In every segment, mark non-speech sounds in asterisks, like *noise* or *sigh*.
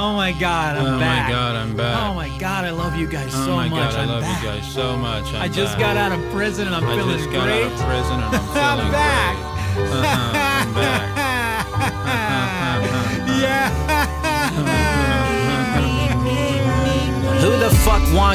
Oh my god, I'm oh back. Oh my god, I'm back. Oh my god, I love you guys Oh so my much. god, I I'm love back. you guys so much. I'm I just back. got out of prison and I'm I feeling just got great. out of prison and I'm *laughs* feeling I'm back. great. *laughs* Uh-huh,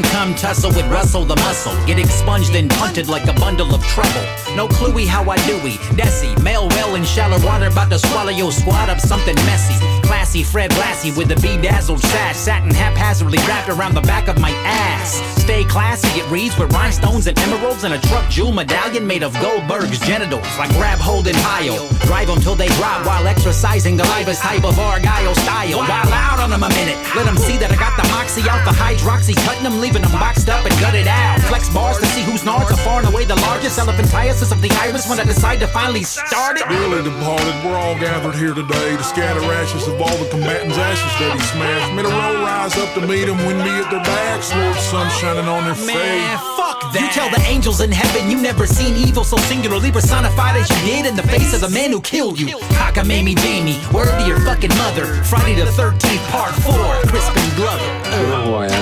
come tussle with Russell the muscle? Get expunged and punted like a bundle of trouble. No cluey how I do-y. Desi, male well in shallow water, about to swallow your squad up something messy. Classy Fred Blassie with a bedazzled sash, satin haphazardly wrapped around the back of my ass. Stay classy, it reads with rhinestones and emeralds and a truck jewel medallion made of Goldberg's genitals. Like grab hold and pile, drive until they drop while exercising the livest type of Argyle style. While out on them a minute, let them see that I got the moxie out the hydroxy, cutting them, leaving them boxed up and gutted out. Flex bars to see whose nards are far and away the largest elephantiasis of the iris when I decide to finally start it. Dearly departed, we're all gathered here today to scatter ashes of all the combatants' ashes that he smashed. Made a roll rise up to meet him, win me at their backs, Lord sun shining on their face. Man, fuck that. You tell the angels in heaven you never seen evil so singularly personified as you did in the face of the man who killed you. Cockamamie Jamie, word to your fucking mother. Friday the 13th, part 4, Crispin Glover. Oh, you know who I am.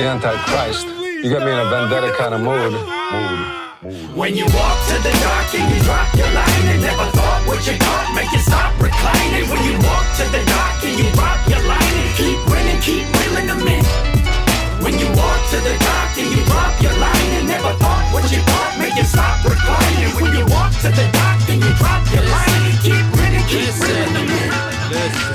The Antichrist. You got me in a vendetta kind of mood. Mood. When you walk to the dark and you drop your line and never thought what you got make you stop reclining. When you walk to the dark and you drop your line and keep winning, keep reeling them in. When you walk to the dark and you drop your line and never thought what you thought make you stop reclining. When you walk to the dark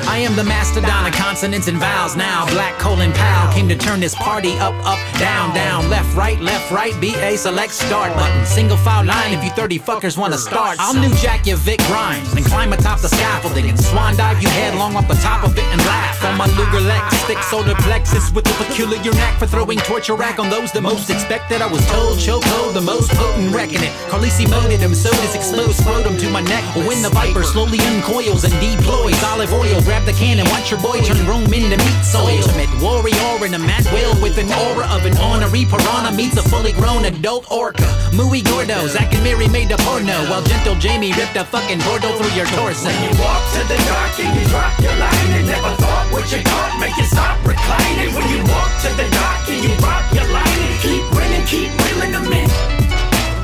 I am the mastodon of consonants and vowels now. Black colon pal came to turn this party up, up, down, down, left, right, left, right. BA select start button. Single file line if you 30 fuckers wanna start. I'll new jack your Vic Grimes and climb atop the scaffolding and swan dive you headlong off the top of it and laugh. On my Luger Lex, thick solar plexus with a peculiar knack for throwing torture rack on those the most expected. I was told chokehold the most potent wrecking it. Carlisi moded him, so this exposed scrotum to my neck. When the viper slowly uncoils and deploys olive oil, grab the can and watch your boy turn Rome into meat soil. Ultimate warrior in a mad will with an aura of an ornery piranha meets a fully grown adult orca. Muy gordo, Zack and Miri made a porno while gentle Jamie ripped a fucking portal through your torso. When you walk to the dark and you drop your line and never thought what you got make you stop reclining. When you walk to the dark and you drop your line and keep winning, keep reeling them in.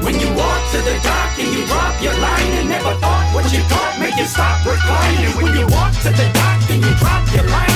When you walk to the dark and you drop your line and never thought what you thought make you stop reclining. When you walk to the dock, and you drop your line